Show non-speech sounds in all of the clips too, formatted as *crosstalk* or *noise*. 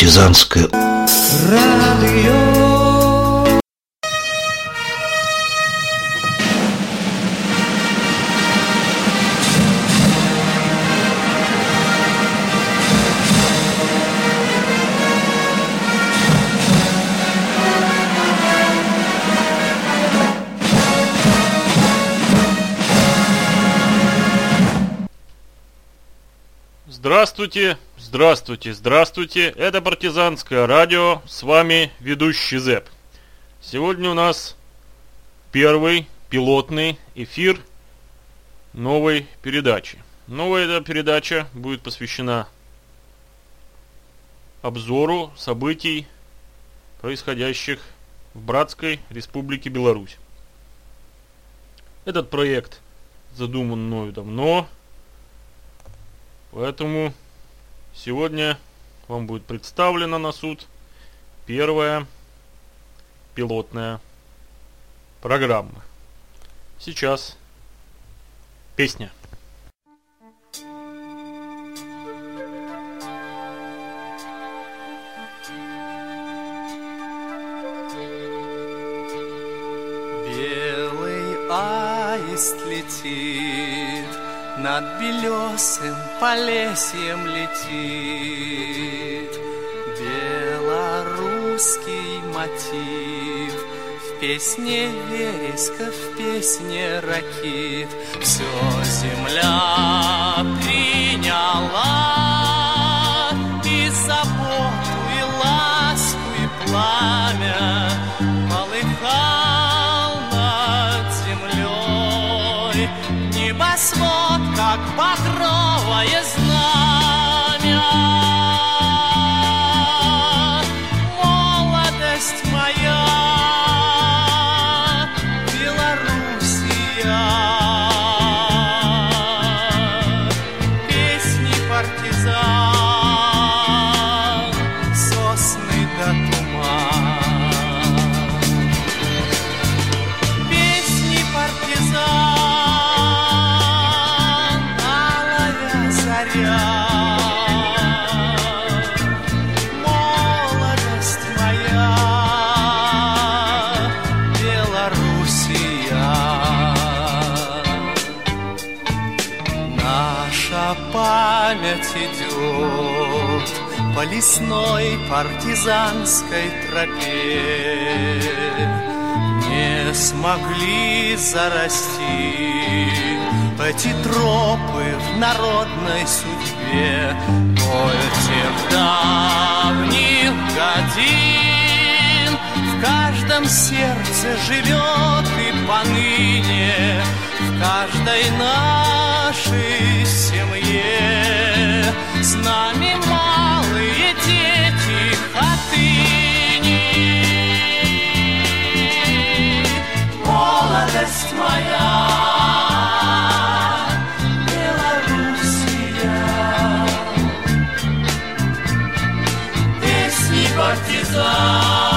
партизанское радио. Здравствуйте, здравствуйте, здравствуйте. Это партизанское радио. С вами ведущий ЗЭП. Сегодня у нас первый пилотный эфир новой передачи. Новая эта передача будет посвящена обзору событий, происходящих в братской республике Беларусь. Этот проект задуман мною давно, Поэтому сегодня вам будет представлена на суд первая пилотная программа. Сейчас песня. Белый аист летит над белесым полесьем летит Белорусский мотив. В песне вереска, в песне ракит. Все земля приняла по лесной партизанской тропе. Не смогли зарасти эти тропы в народной судьбе. Боль тех давних годин в каждом сердце живет и поныне в каждой нашей семье. С нами дети Молодость моя, Белоруссия, песни партизан,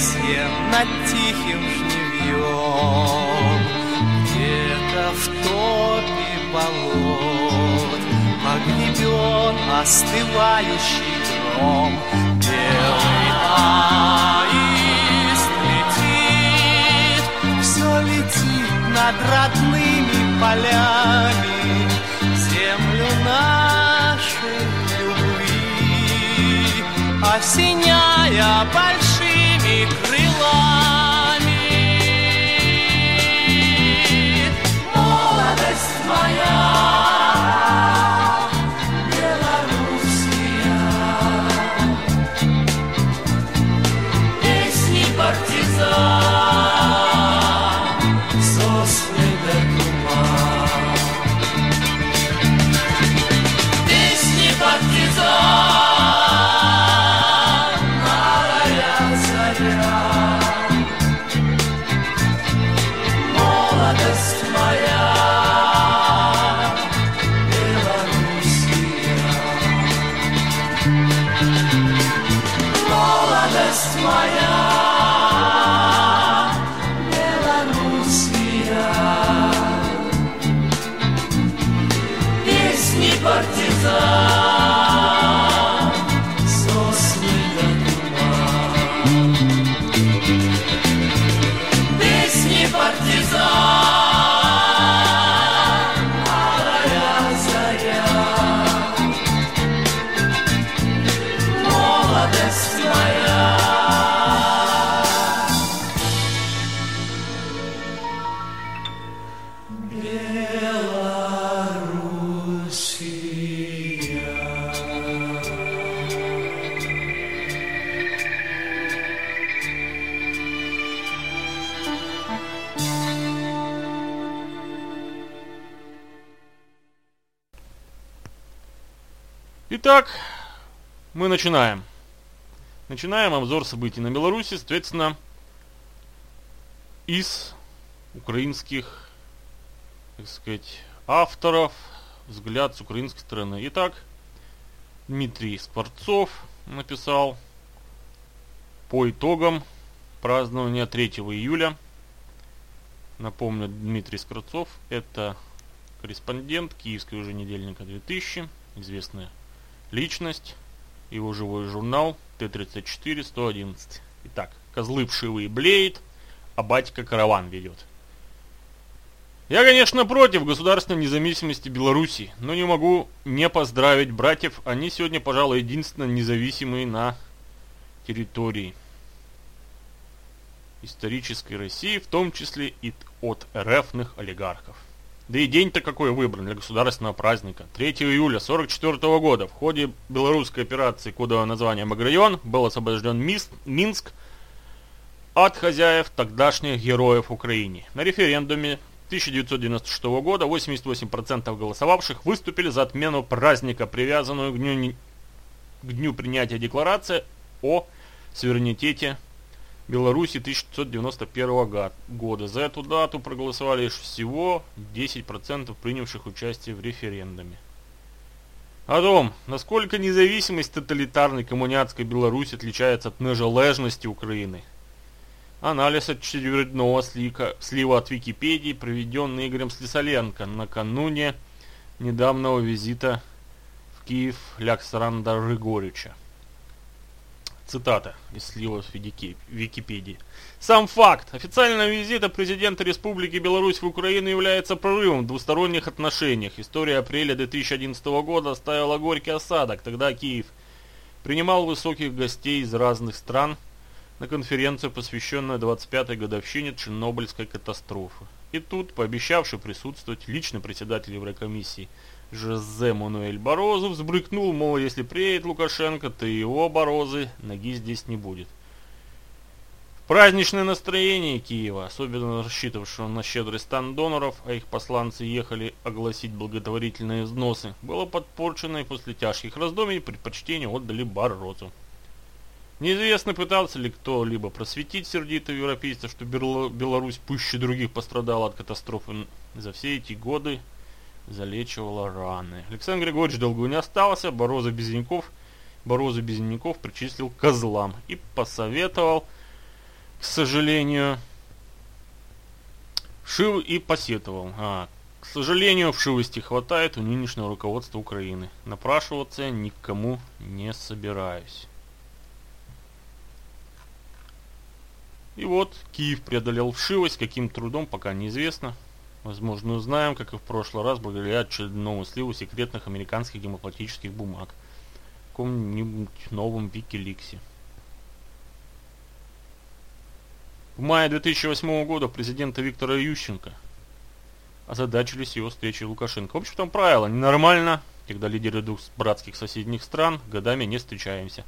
Полесьем, над тихим жневьем. Где-то в топе болот Погребен остывающий гром Белый аист летит Все летит над родными полями Землю нашей любви Осеняя большими Make мы начинаем. Начинаем обзор событий на Беларуси, соответственно, из украинских, так сказать, авторов, взгляд с украинской стороны. Итак, Дмитрий Скворцов написал по итогам празднования 3 июля. Напомню, Дмитрий Скворцов это корреспондент Киевского еженедельника 2000, известная личность, его живой журнал Т-34-111. Итак, козлы вшивые блеет, а батька караван ведет. Я, конечно, против государственной независимости Беларуси, но не могу не поздравить братьев. Они сегодня, пожалуй, единственно независимые на территории исторической России, в том числе и от РФных олигархов. Да и день-то какой выбран для государственного праздника. 3 июля 1944 года в ходе белорусской операции кодового названия «Баграйон» был освобожден Минск от хозяев тогдашних героев Украине. На референдуме 1996 года 88% голосовавших выступили за отмену праздника, привязанную к дню, к дню принятия декларации о суверенитете Беларуси 1991 га- года. За эту дату проголосовали лишь всего 10% принявших участие в референдуме. О том, насколько независимость тоталитарной коммуняцкой Беларуси отличается от нежележности Украины. Анализ очередного слика, слива от Википедии, проведенный Игорем Слесоленко накануне недавнего визита в Киев Ляксаранда Григорьевича. Цитата из слива Википедии. Сам факт официального визита президента Республики Беларусь в Украину является прорывом в двусторонних отношениях. История апреля 2011 года оставила горький осадок. Тогда Киев принимал высоких гостей из разных стран на конференцию, посвященную 25-й годовщине Чернобыльской катастрофы. И тут, пообещавший присутствовать лично председатель Еврокомиссии Жозе Мануэль Борозу взбрыкнул, мол, если приедет Лукашенко, то его Борозы ноги здесь не будет. Праздничное настроение Киева, особенно рассчитывавшего на щедрый стан доноров, а их посланцы ехали огласить благотворительные взносы, было подпорчено и после тяжких раздумий предпочтение отдали Борозу. Неизвестно, пытался ли кто-либо просветить сердитого европейца, что Беларусь пуще других пострадала от катастрофы за все эти годы залечивала раны. Александр Григорьевич долго не остался, Бороза Безеняков, Бороза Безеняков причислил козлам и посоветовал, к сожалению, Шив и посетовал. А, к сожалению, вшивости хватает у нынешнего руководства Украины. Напрашиваться никому не собираюсь. И вот Киев преодолел вшивость, каким трудом пока неизвестно. Возможно, узнаем, как и в прошлый раз, благодаря очередному сливу секретных американских демократических бумаг. В каком-нибудь новом Викиликсе. В мае 2008 года президента Виктора Ющенко озадачились его встречей Лукашенко. В общем, там правило, ненормально, когда лидеры двух братских соседних стран годами не встречаемся.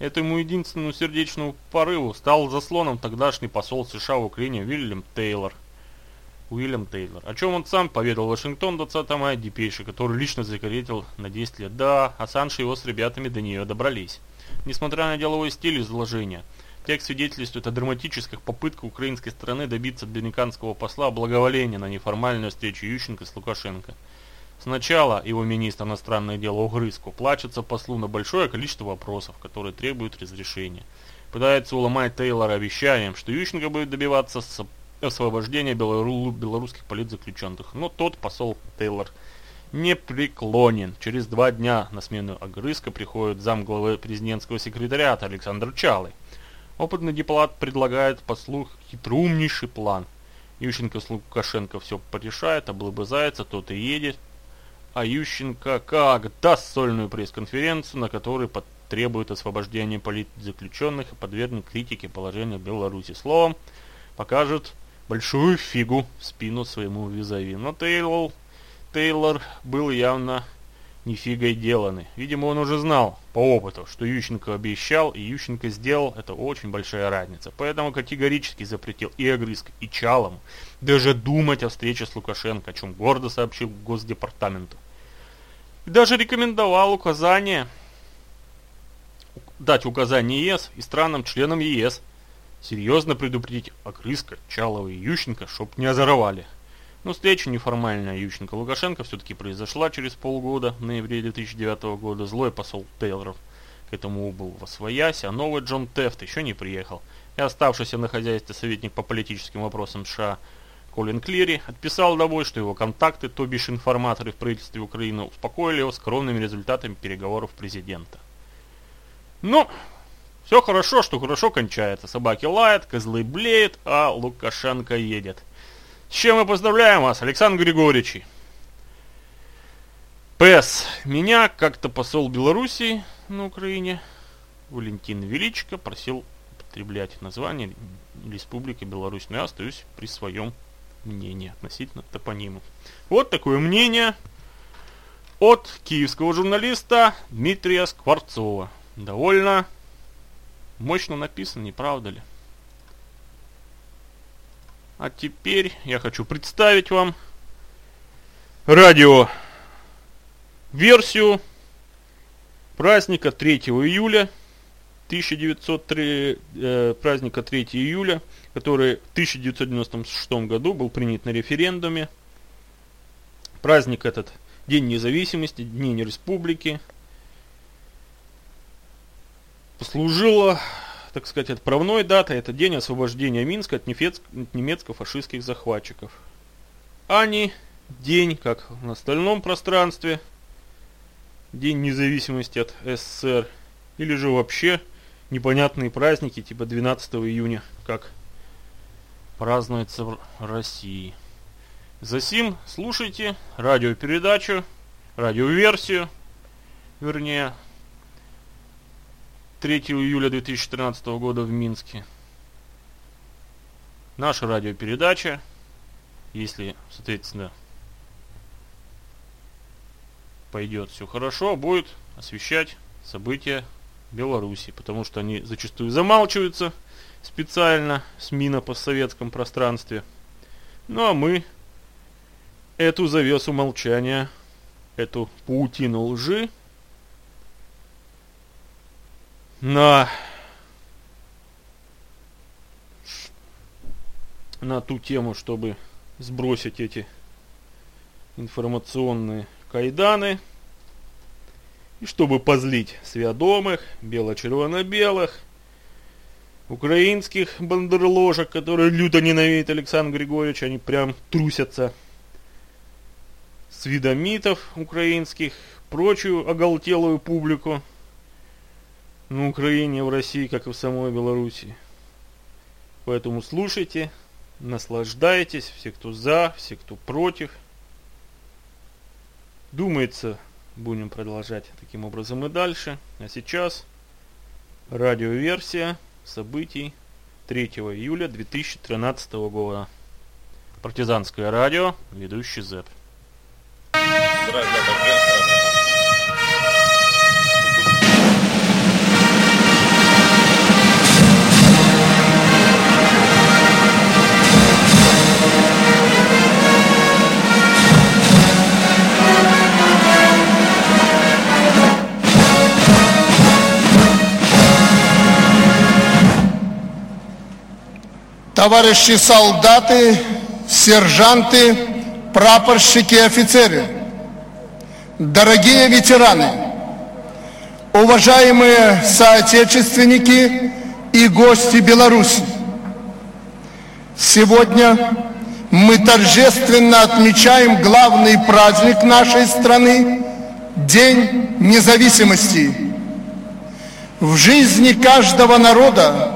Этому единственному сердечному порыву стал заслоном тогдашний посол США в Украине Уильям Тейлор. Уильям Тейлор. О чем он сам поведал Вашингтон 20 мая Депейши, который лично закоретил на 10 лет. Да, Ассанж и его с ребятами до нее добрались. Несмотря на деловой стиль изложения, текст свидетельствует о драматических попытках украинской стороны добиться доминиканского посла благоволения на неформальную встречу Ющенко с Лукашенко. Сначала его министр иностранных дел Угрызко плачется послу на большое количество вопросов, которые требуют разрешения. пытается уломать Тейлора обещанием, что Ющенко будет добиваться освобождения белору белорусских политзаключенных. Но тот посол Тейлор непреклонен. Через два дня на смену Огрызка приходит замглавы президентского секретариата Александр Чалый. Опытный дипломат предлагает послу хитрумнейший план. Ющенко с Лукашенко все порешает, облыбызается, тот и едет. А Ющенко как даст сольную пресс-конференцию, на которой потребует освобождения политзаключенных и подвергнет критике положения Беларуси. Словом, покажет большую фигу в спину своему визави. Но Тейлор, Тейлор был явно не фигой деланы. Видимо, он уже знал по опыту, что Ющенко обещал, и Ющенко сделал. Это очень большая разница. Поэтому категорически запретил и Огрызк, и Чалому даже думать о встрече с Лукашенко, о чем гордо сообщил Госдепартаменту. И даже рекомендовал указание, дать указание ЕС и странам-членам ЕС серьезно предупредить Огрызка, Чалова и Ющенко, чтоб не озоровали. Но встреча неформальная Ющенко-Лукашенко все-таки произошла через полгода, в ноябре 2009 года. Злой посол Тейлоров к этому убыл во своясь, а новый Джон Тефт еще не приехал. И оставшийся на хозяйстве советник по политическим вопросам США Колин Клири отписал домой, что его контакты, то бишь информаторы в правительстве Украины, успокоили его скромными результатами переговоров президента. Ну, все хорошо, что хорошо кончается. Собаки лают, козлы блеют, а Лукашенко едет. С чем мы поздравляем вас, Александр Григорьевич? ПС. Меня как-то посол Белоруссии на Украине, Валентин Величко, просил употреблять название Республики Беларусь. Но я остаюсь при своем мнении относительно топонимов. Вот такое мнение от киевского журналиста Дмитрия Скворцова. Довольно мощно написано, не правда ли? А теперь я хочу представить вам радио версию праздника 3 июля 1903 э, праздника 3 июля, который в 1996 году был принят на референдуме. Праздник этот День независимости, День республики. Послужило так сказать, отправной датой это день освобождения Минска от немецко-фашистских захватчиков. А не день, как на остальном пространстве, день независимости от СССР, или же вообще непонятные праздники типа 12 июня, как празднуется в России. Засим слушайте радиопередачу, радиоверсию, вернее, 3 июля 2013 года в Минске. Наша радиопередача, если, соответственно, пойдет все хорошо, будет освещать события Беларуси, потому что они зачастую замалчиваются специально СМИ на постсоветском пространстве. Ну а мы эту завесу молчания, эту паутину лжи на на ту тему, чтобы сбросить эти информационные кайданы и чтобы позлить свядомых, бело-червоно-белых, украинских бандерложек, которые люто ненавидят Александр Григорьевич, они прям трусятся, свидомитов украинских, прочую оголтелую публику – на Украине, в России, как и в самой Беларуси. Поэтому слушайте, наслаждайтесь, все, кто за, все, кто против. Думается, будем продолжать таким образом и дальше. А сейчас радиоверсия событий 3 июля 2013 года. Партизанское радио, ведущий Z. Здравствуйте, товарищи солдаты, сержанты, прапорщики и офицеры, дорогие ветераны, уважаемые соотечественники и гости Беларуси. Сегодня мы торжественно отмечаем главный праздник нашей страны – День независимости. В жизни каждого народа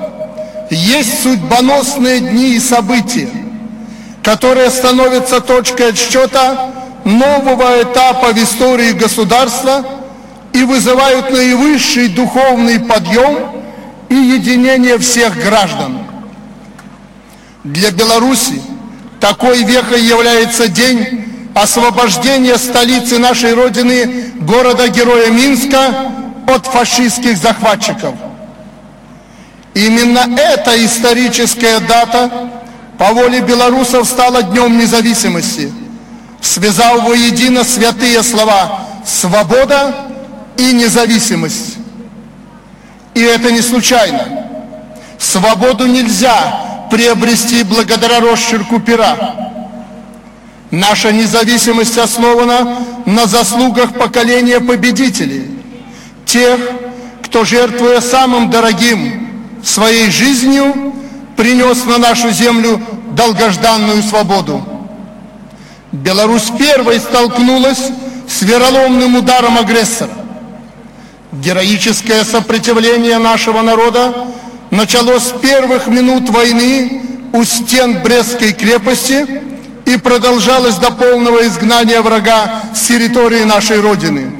есть судьбоносные дни и события, которые становятся точкой отсчета нового этапа в истории государства и вызывают наивысший духовный подъем и единение всех граждан. Для Беларуси такой вехой является день освобождения столицы нашей Родины, города-героя Минска, от фашистских захватчиков. Именно эта историческая дата по воле белорусов стала Днем независимости, связав воедино святые слова «свобода» и «независимость». И это не случайно. Свободу нельзя приобрести благодаря росчерку пера. Наша независимость основана на заслугах поколения победителей, тех, кто, жертвуя самым дорогим своей жизнью, принес на нашу землю долгожданную свободу. Беларусь первой столкнулась с вероломным ударом агрессора. Героическое сопротивление нашего народа началось с первых минут войны у стен Брестской крепости и продолжалось до полного изгнания врага с территории нашей Родины.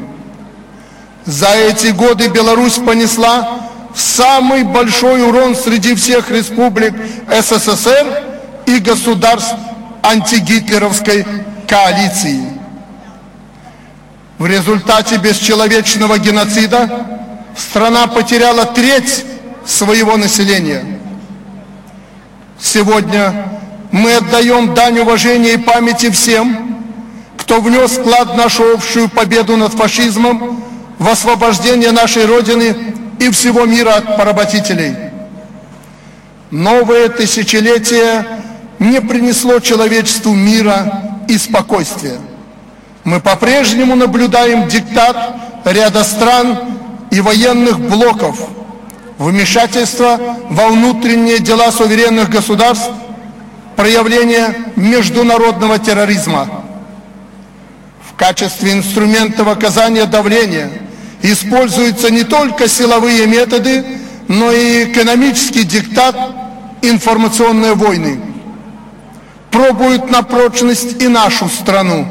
За эти годы Беларусь понесла самый большой урон среди всех республик СССР и государств антигитлеровской коалиции. В результате бесчеловечного геноцида страна потеряла треть своего населения. Сегодня мы отдаем дань уважения и памяти всем, кто внес вклад в нашу общую победу над фашизмом, в освобождение нашей Родины и всего мира от поработителей. Новое тысячелетие не принесло человечеству мира и спокойствия. Мы по-прежнему наблюдаем диктат ряда стран и военных блоков, вмешательство во внутренние дела суверенных государств, проявление международного терроризма. В качестве инструмента оказания давления используются не только силовые методы, но и экономический диктат, информационные войны. Пробуют на прочность и нашу страну.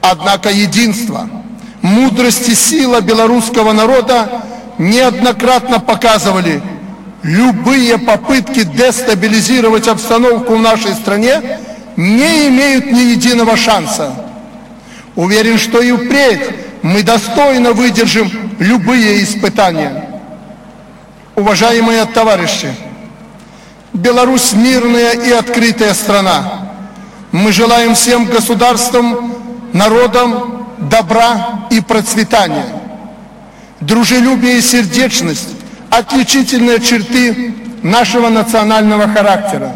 Однако единство, мудрость и сила белорусского народа неоднократно показывали, любые попытки дестабилизировать обстановку в нашей стране не имеют ни единого шанса. Уверен, что и впредь мы достойно выдержим любые испытания. Уважаемые товарищи, Беларусь мирная и открытая страна. Мы желаем всем государствам, народам добра и процветания. Дружелюбие и сердечность – отличительные черты нашего национального характера.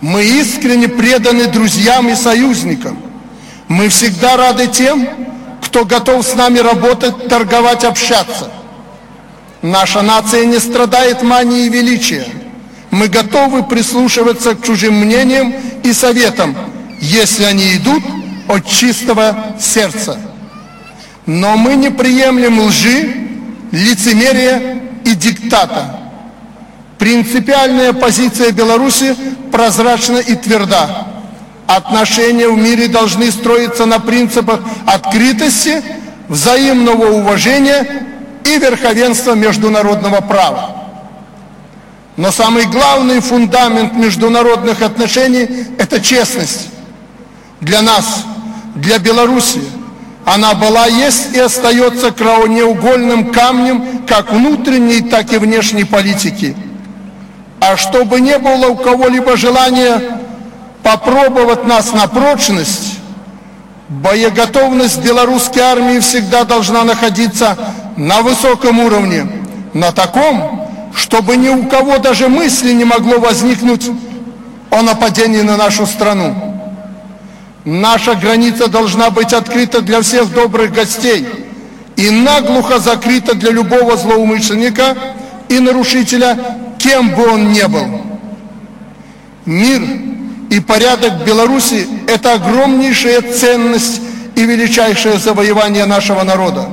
Мы искренне преданы друзьям и союзникам. Мы всегда рады тем, кто готов с нами работать, торговать, общаться. Наша нация не страдает манией величия. Мы готовы прислушиваться к чужим мнениям и советам, если они идут от чистого сердца. Но мы не приемлем лжи, лицемерия и диктата. Принципиальная позиция Беларуси прозрачна и тверда. Отношения в мире должны строиться на принципах открытости, взаимного уважения и верховенства международного права. Но самый главный фундамент международных отношений – это честность. Для нас, для Беларуси, она была, есть и остается краунеугольным камнем как внутренней, так и внешней политики. А чтобы не было у кого-либо желания попробовать нас на прочность, боеготовность белорусской армии всегда должна находиться на высоком уровне, на таком, чтобы ни у кого даже мысли не могло возникнуть о нападении на нашу страну. Наша граница должна быть открыта для всех добрых гостей и наглухо закрыта для любого злоумышленника и нарушителя, кем бы он ни был. Мир и порядок Беларуси – это огромнейшая ценность и величайшее завоевание нашего народа.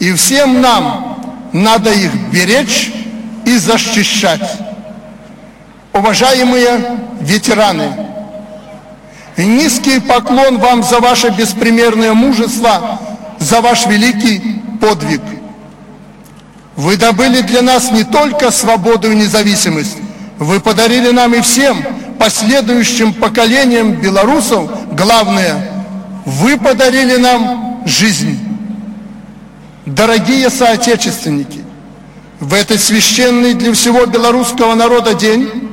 И всем нам надо их беречь и защищать. Уважаемые ветераны, низкий поклон вам за ваше беспримерное мужество, за ваш великий подвиг. Вы добыли для нас не только свободу и независимость, вы подарили нам и всем последующим поколениям белорусов, главное, вы подарили нам жизнь. Дорогие соотечественники, в этот священный для всего белорусского народа день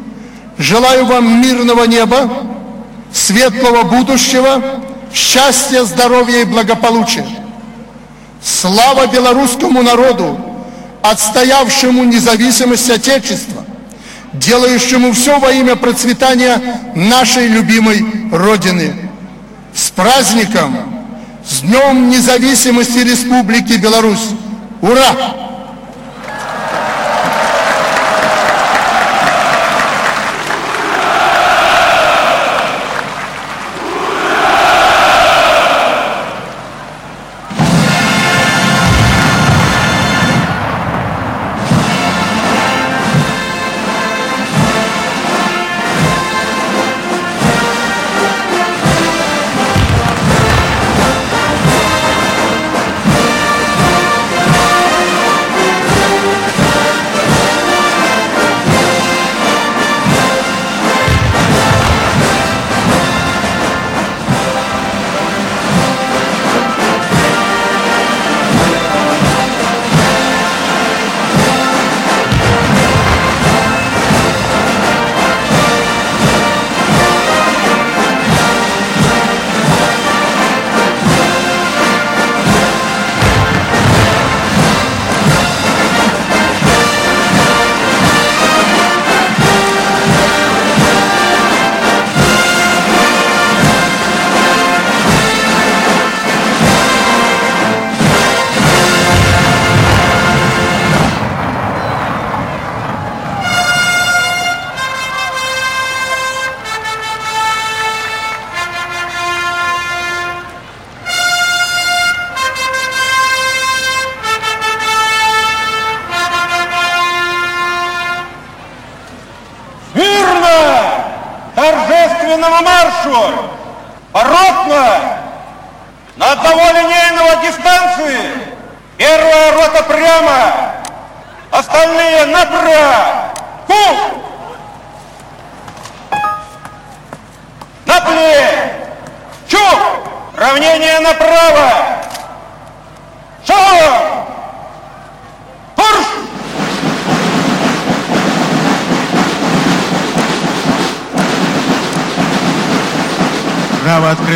желаю вам мирного неба, светлого будущего, счастья, здоровья и благополучия. Слава белорусскому народу, отстоявшему независимость Отечества, делающему все во имя процветания нашей любимой Родины. С праздником! С Днем Независимости Республики Беларусь! Ура!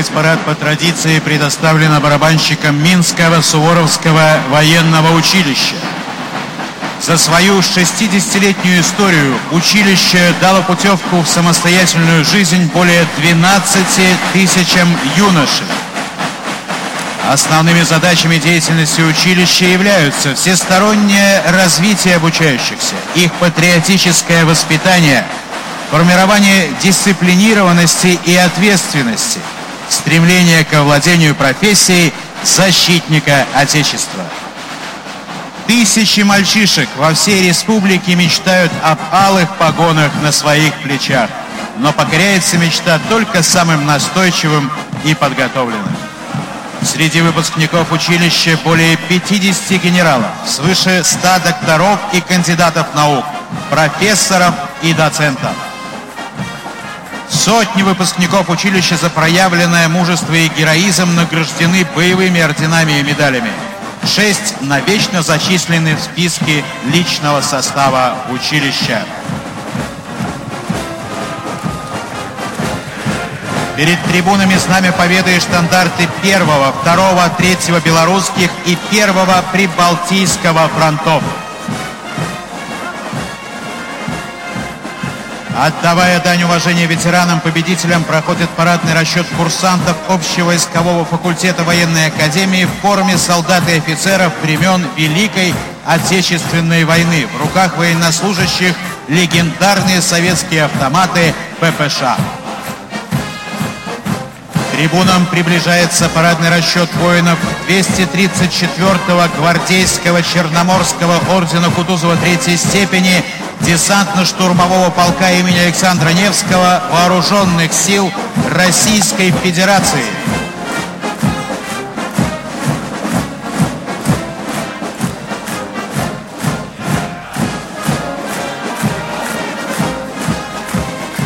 Открыть парад по традиции предоставлено барабанщикам Минского Суворовского военного училища. За свою 60-летнюю историю училище дало путевку в самостоятельную жизнь более 12 тысячам юношей. Основными задачами деятельности училища являются всестороннее развитие обучающихся, их патриотическое воспитание, формирование дисциплинированности и ответственности, стремление к овладению профессией защитника Отечества. Тысячи мальчишек во всей республике мечтают об алых погонах на своих плечах, но покоряется мечта только самым настойчивым и подготовленным. Среди выпускников училища более 50 генералов, свыше 100 докторов и кандидатов наук, профессоров и доцентов. Сотни выпускников училища за проявленное мужество и героизм награждены боевыми орденами и медалями. Шесть навечно зачислены в списке личного состава училища. Перед трибунами Знамя Победы и штандарты первого, второго, третьего белорусских и первого прибалтийского фронтов. Отдавая дань уважения ветеранам-победителям, проходит парадный расчет курсантов общевойскового факультета военной академии в форме солдат и офицеров времен Великой Отечественной войны. В руках военнослужащих легендарные советские автоматы ППШ. К трибунам приближается парадный расчет воинов 234-го гвардейского Черноморского ордена Кутузова третьей степени десантно-штурмового полка имени Александра Невского вооруженных сил Российской Федерации.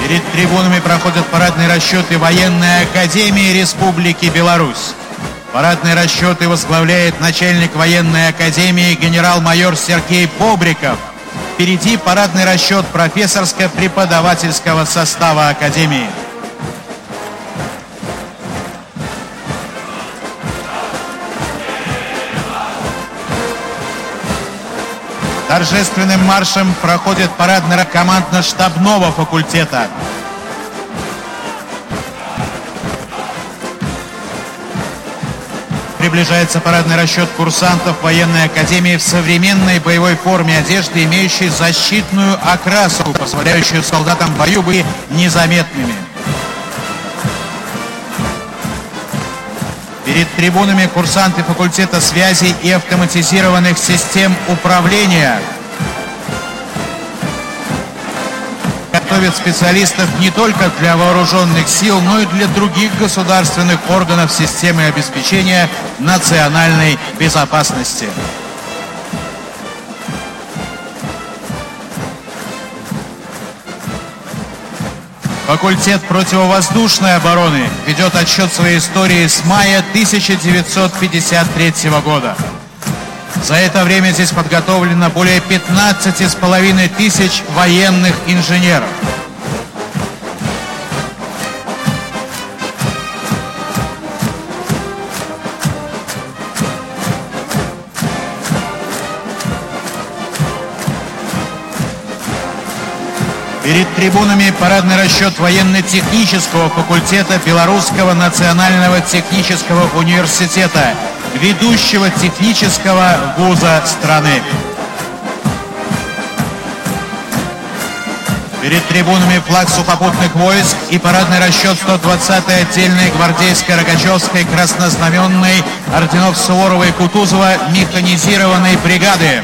Перед трибунами проходят парадные расчеты военной академии Республики Беларусь. Парадные расчеты возглавляет начальник военной академии генерал-майор Сергей Бобриков. Впереди парадный расчет профессорско-преподавательского состава академии. Торжественным маршем проходит парадный ра- командно-штабного факультета. Приближается парадный расчет курсантов военной академии в современной боевой форме одежды, имеющей защитную окраску, позволяющую солдатам в бою быть незаметными. Перед трибунами курсанты факультета связи и автоматизированных систем управления готовят специалистов не только для вооруженных сил, но и для других государственных органов системы обеспечения национальной безопасности. Факультет противовоздушной обороны ведет отчет своей истории с мая 1953 года. За это время здесь подготовлено более 15 с половиной тысяч военных инженеров. Перед трибунами парадный расчет военно-технического факультета Белорусского национального технического университета, ведущего технического вуза страны. Перед трибунами флаг сухопутных войск и парадный расчет 120-й отдельной гвардейской Рогачевской краснознаменной орденов Суворова и Кутузова механизированной бригады.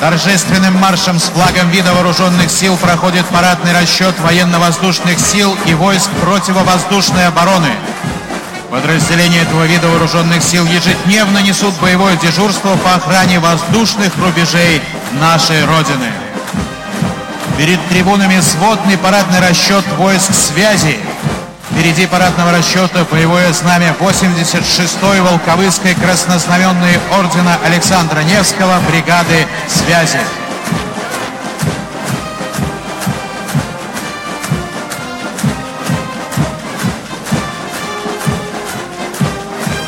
Торжественным маршем с флагом вида вооруженных сил проходит парадный расчет военно-воздушных сил и войск противовоздушной обороны. Подразделения этого вида вооруженных сил ежедневно несут боевое дежурство по охране воздушных рубежей нашей Родины. Перед трибунами сводный парадный расчет войск связи. Впереди парадного расчета боевое знамя 86-й Волковыской краснознаменной ордена Александра Невского бригады связи.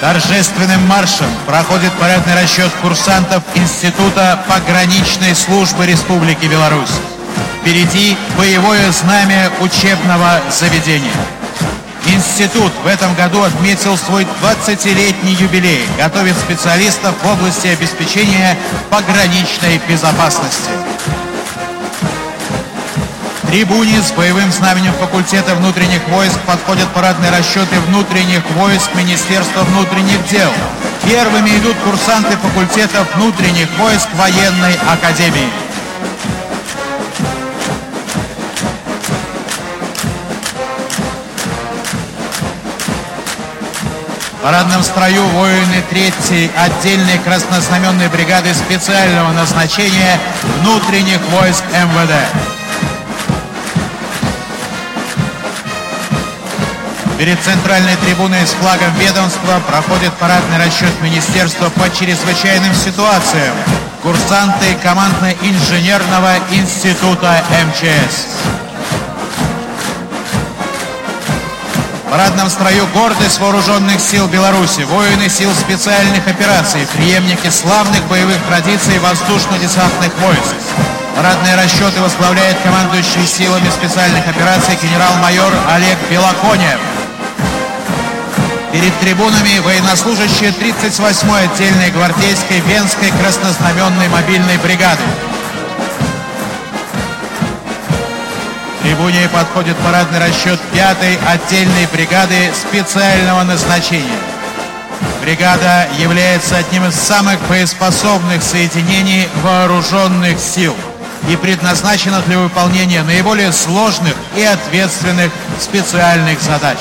Торжественным маршем проходит парадный расчет курсантов Института пограничной службы Республики Беларусь. Впереди боевое знамя учебного заведения. Институт в этом году отметил свой 20-летний юбилей, готовит специалистов в области обеспечения пограничной безопасности. К трибуне с боевым знаменем факультета внутренних войск подходят парадные расчеты внутренних войск Министерства внутренних дел. Первыми идут курсанты факультета внутренних войск военной академии. В парадном строю воины 3-й отдельной краснознаменной бригады специального назначения внутренних войск МВД. Перед центральной трибуной с флагом ведомства проходит парадный расчет Министерства по чрезвычайным ситуациям. Курсанты командно-инженерного института МЧС. В парадном строю гордость вооруженных сил Беларуси, воины сил специальных операций, преемники славных боевых традиций воздушно-десантных войск. Парадные расчеты возглавляет командующий силами специальных операций генерал-майор Олег Белоконев. Перед трибунами военнослужащие 38-й отдельной гвардейской Венской краснознаменной мобильной бригады. Трибуне подходит парадный расчет 5-й отдельной бригады специального назначения. Бригада является одним из самых боеспособных соединений вооруженных сил и предназначена для выполнения наиболее сложных и ответственных специальных задач.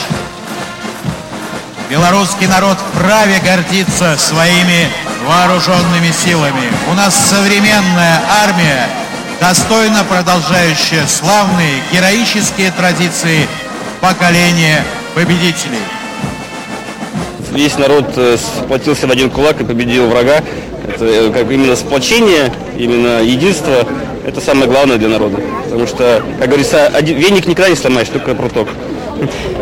Белорусский народ вправе гордиться своими вооруженными силами. У нас современная армия, достойно продолжающая славные героические традиции поколения победителей. Весь народ э, сплотился в один кулак и победил врага. Это э, как именно сплочение, именно единство, это самое главное для народа. Потому что, как говорится, один, веник никогда не сломаешь, только пруток.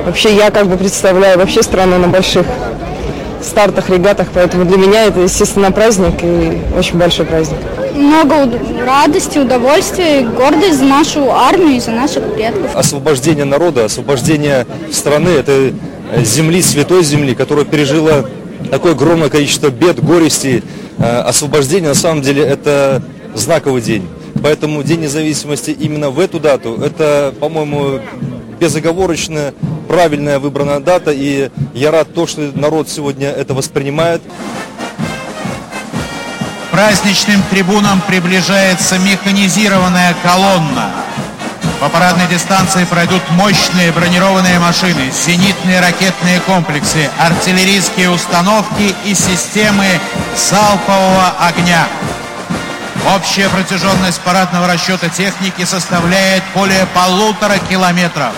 Вообще я как бы представляю вообще страну на больших стартах, регатах, поэтому для меня это, естественно, праздник и очень большой праздник. Много радости, удовольствия, и гордость за нашу армию и за наших предков. освобождение народа, освобождение страны, этой э, земли, святой земли, которая пережила такое огромное количество бед, горестей. Э, Освобождение на самом деле это знаковый день. Поэтому День независимости именно в эту дату, это, по-моему, безоговорочно правильная выбранная дата. И я рад то, что народ сегодня это воспринимает. Праздничным трибунам приближается механизированная колонна. По парадной дистанции пройдут мощные бронированные машины, зенитные ракетные комплексы, артиллерийские установки и системы залпового огня. Общая протяженность парадного расчета техники составляет более полутора километров.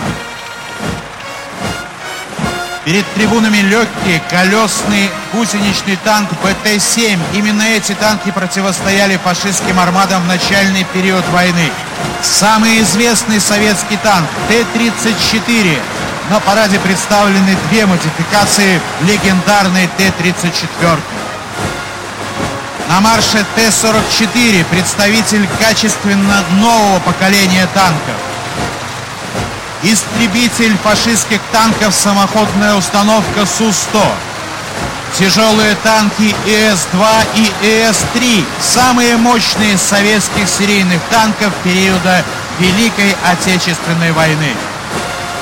Перед трибунами легкий колесный гусеничный танк БТ-7. Именно эти танки противостояли фашистским армадам в начальный период войны. Самый известный советский танк Т-34. На параде представлены две модификации легендарной Т-34. На марше Т-44 представитель качественно нового поколения танков. Истребитель фашистских танков самоходная установка Су-100. Тяжелые танки ИС-2 и ИС-3. Самые мощные советских серийных танков периода Великой Отечественной войны.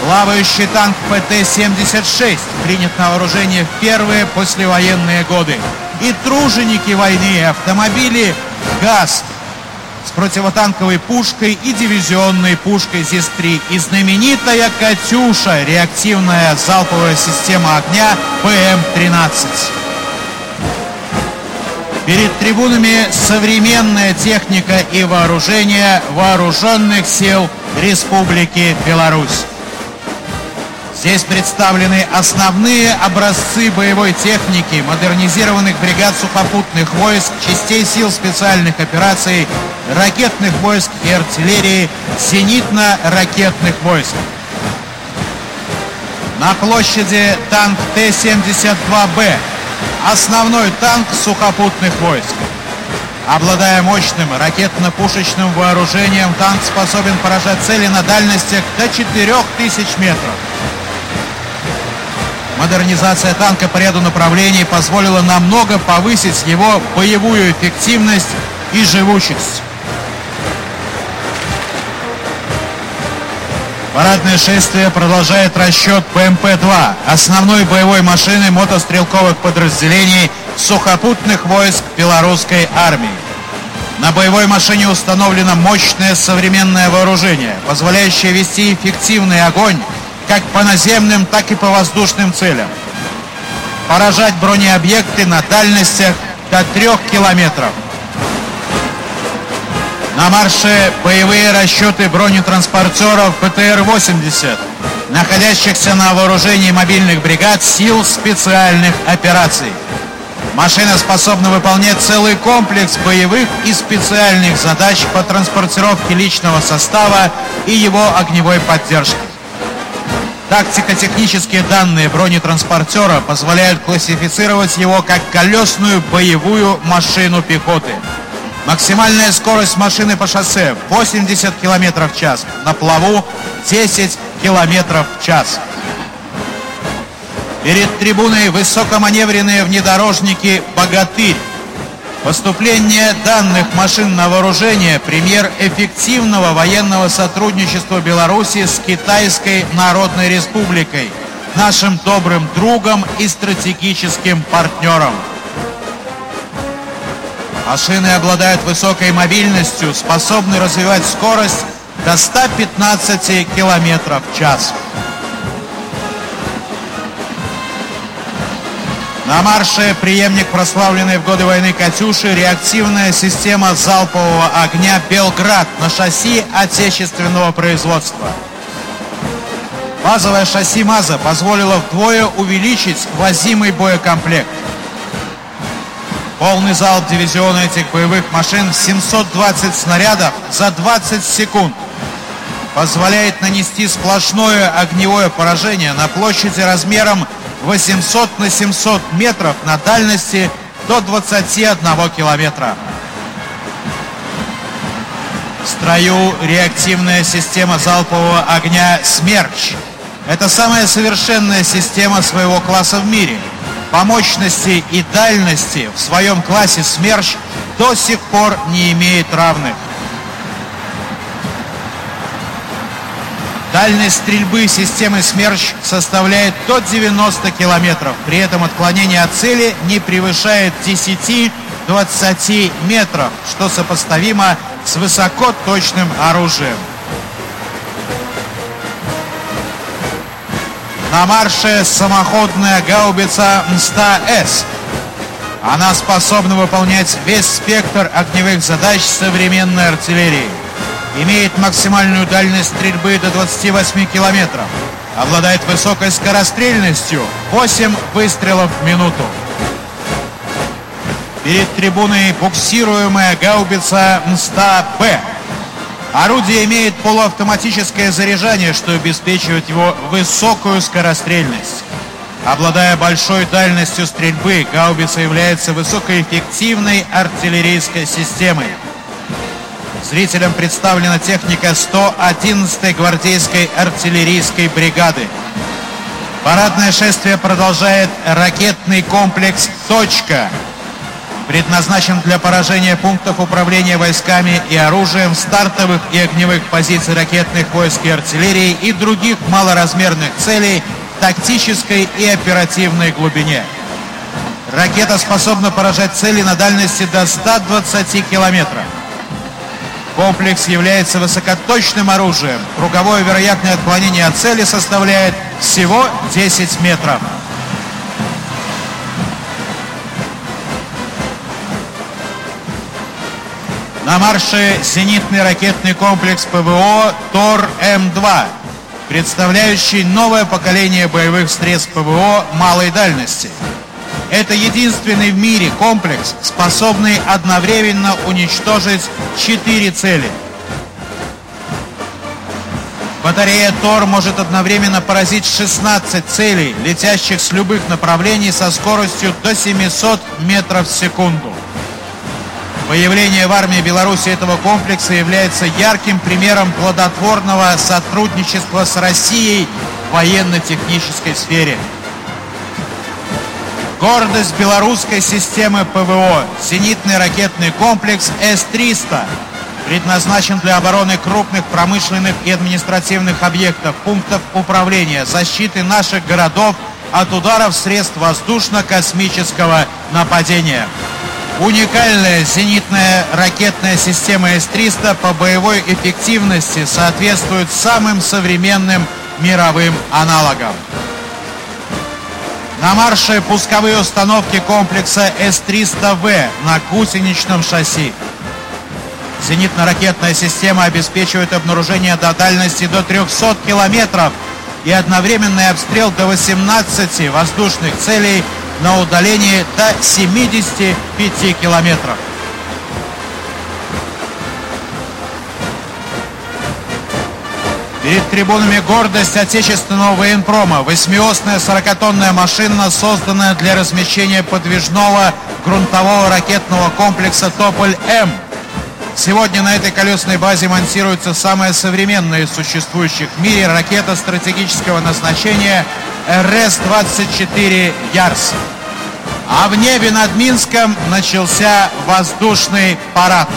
Плавающий танк ПТ-76 принят на вооружение в первые послевоенные годы. И труженики войны, автомобили ГАЗ с противотанковой пушкой и дивизионной пушкой ЗИС-3 и знаменитая «Катюша» реактивная залповая система огня ПМ-13. Перед трибунами современная техника и вооружение вооруженных сил Республики Беларусь. Здесь представлены основные образцы боевой техники модернизированных бригад сухопутных войск, частей сил специальных операций, ракетных войск и артиллерии, зенитно-ракетных войск. На площади танк Т-72Б, основной танк сухопутных войск. Обладая мощным ракетно-пушечным вооружением, танк способен поражать цели на дальностях до 4000 метров. Модернизация танка по ряду направлений позволила намного повысить его боевую эффективность и живучесть. Парадное шествие продолжает расчет ПМП-2, основной боевой машины мотострелковых подразделений сухопутных войск белорусской армии. На боевой машине установлено мощное современное вооружение, позволяющее вести эффективный огонь как по наземным, так и по воздушным целям. Поражать бронеобъекты на дальностях до трех километров. На марше боевые расчеты бронетранспортеров ПТР-80, находящихся на вооружении мобильных бригад сил специальных операций. Машина способна выполнять целый комплекс боевых и специальных задач по транспортировке личного состава и его огневой поддержки. Тактико-технические данные бронетранспортера позволяют классифицировать его как колесную боевую машину пехоты. Максимальная скорость машины по шоссе 80 км в час, на плаву 10 км в час. Перед трибуной высокоманевренные внедорожники «Богатырь». Поступление данных машин на вооружение – пример эффективного военного сотрудничества Беларуси с Китайской Народной Республикой, нашим добрым другом и стратегическим партнером. Машины обладают высокой мобильностью, способны развивать скорость до 115 км в час. На марше преемник прославленной в годы войны «Катюши» реактивная система залпового огня «Белград» на шасси отечественного производства. Базовое шасси МАЗа позволило вдвое увеличить возимый боекомплект. Полный залп дивизиона этих боевых машин 720 снарядов за 20 секунд позволяет нанести сплошное огневое поражение на площади размером 800 на 700 метров на дальности до 21 километра. В строю реактивная система залпового огня «Смерч». Это самая совершенная система своего класса в мире. По мощности и дальности в своем классе «Смерч» до сих пор не имеет равных. Дальность стрельбы системы «Смерч» составляет до 90 километров. При этом отклонение от цели не превышает 10-20 метров, что сопоставимо с высокоточным оружием. На марше самоходная гаубица МСТА-С. Она способна выполнять весь спектр огневых задач современной артиллерии имеет максимальную дальность стрельбы до 28 километров, обладает высокой скорострельностью 8 выстрелов в минуту. Перед трибуной буксируемая гаубица МСТА-Б. Орудие имеет полуавтоматическое заряжание, что обеспечивает его высокую скорострельность. Обладая большой дальностью стрельбы, гаубица является высокоэффективной артиллерийской системой. Зрителям представлена техника 111-й гвардейской артиллерийской бригады. Парадное шествие продолжает ракетный комплекс «Точка». Предназначен для поражения пунктов управления войсками и оружием, стартовых и огневых позиций ракетных войск и артиллерии и других малоразмерных целей в тактической и оперативной глубине. Ракета способна поражать цели на дальности до 120 километров. Комплекс является высокоточным оружием. Круговое вероятное отклонение от цели составляет всего 10 метров. На марше зенитный ракетный комплекс ПВО ТОР-М2, представляющий новое поколение боевых средств ПВО малой дальности. Это единственный в мире комплекс, способный одновременно уничтожить четыре цели. Батарея ТОР может одновременно поразить 16 целей, летящих с любых направлений со скоростью до 700 метров в секунду. Появление в армии Беларуси этого комплекса является ярким примером плодотворного сотрудничества с Россией в военно-технической сфере. Гордость белорусской системы ПВО. Зенитный ракетный комплекс С-300 предназначен для обороны крупных промышленных и административных объектов, пунктов управления, защиты наших городов от ударов средств воздушно-космического нападения. Уникальная зенитная ракетная система С-300 по боевой эффективности соответствует самым современным мировым аналогам. На марше пусковые установки комплекса С-300В на гусеничном шасси. Зенитно-ракетная система обеспечивает обнаружение до дальности до 300 километров и одновременный обстрел до 18 воздушных целей на удалении до 75 километров. Перед трибунами гордость отечественного военпрома. Восьмиосная сорокатонная машина, созданная для размещения подвижного грунтового ракетного комплекса «Тополь-М». Сегодня на этой колесной базе монтируется самая современная из существующих в мире ракета стратегического назначения РС-24 «Ярс». А в небе над Минском начался воздушный парад.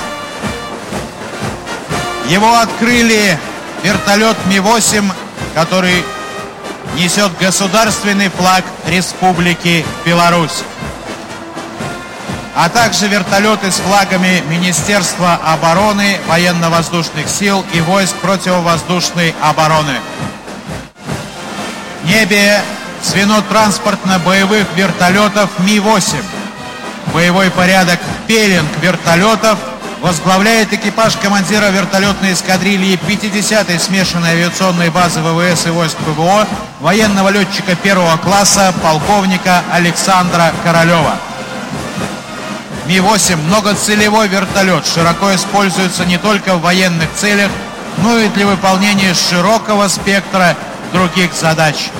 Его открыли вертолет Ми-8, который несет государственный флаг Республики Беларусь а также вертолеты с флагами Министерства обороны, военно-воздушных сил и войск противовоздушной обороны. Небе звено транспортно-боевых вертолетов Ми-8. Боевой порядок пеленг вертолетов возглавляет экипаж командира вертолетной эскадрильи 50-й смешанной авиационной базы ВВС и войск ПВО военного летчика первого класса полковника Александра Королева. Ми-8 многоцелевой вертолет широко используется не только в военных целях, но и для выполнения широкого спектра других задач.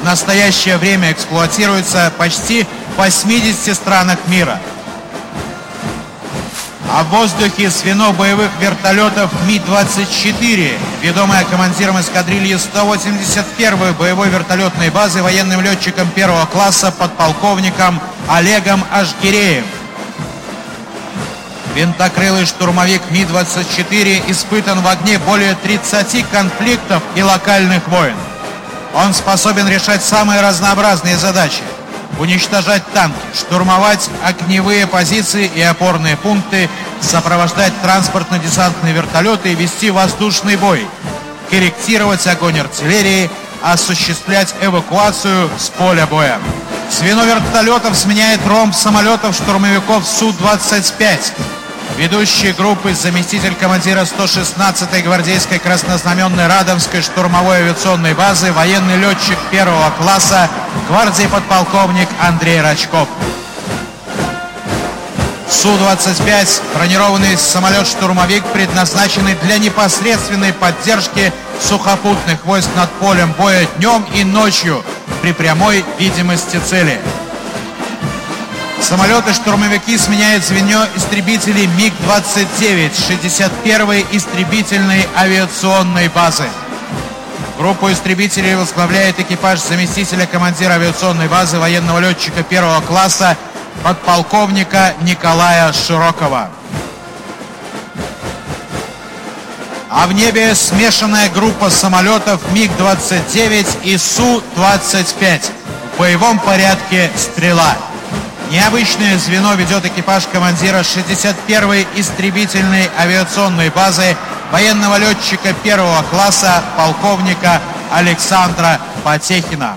В настоящее время эксплуатируется почти в 80 странах мира. А в воздухе звено боевых вертолетов Ми-24, ведомая командиром эскадрильи 181-й боевой вертолетной базы военным летчиком первого класса подполковником Олегом Ашгиреем. Винтокрылый штурмовик Ми-24 испытан в огне более 30 конфликтов и локальных войн. Он способен решать самые разнообразные задачи. Уничтожать танки, штурмовать огневые позиции и опорные пункты, сопровождать транспортно-десантные вертолеты и вести воздушный бой, корректировать огонь артиллерии, осуществлять эвакуацию с поля боя. Звено вертолетов сменяет ромб самолетов штурмовиков Су-25. Ведущий группы заместитель командира 116-й гвардейской краснознаменной Радомской штурмовой авиационной базы военный летчик первого класса гвардии подполковник Андрей Рачков. Су-25 бронированный самолет-штурмовик, предназначенный для непосредственной поддержки сухопутных войск над полем боя днем и ночью при прямой видимости цели. Самолеты-штурмовики сменяют звено истребителей МиГ-29 61-й истребительной авиационной базы. Группу истребителей возглавляет экипаж заместителя командира авиационной базы военного летчика первого класса подполковника Николая Широкова. А в небе смешанная группа самолетов МиГ-29 и Су-25. В боевом порядке «Стрела». Необычное звено ведет экипаж командира 61-й истребительной авиационной базы военного летчика первого класса полковника Александра Потехина.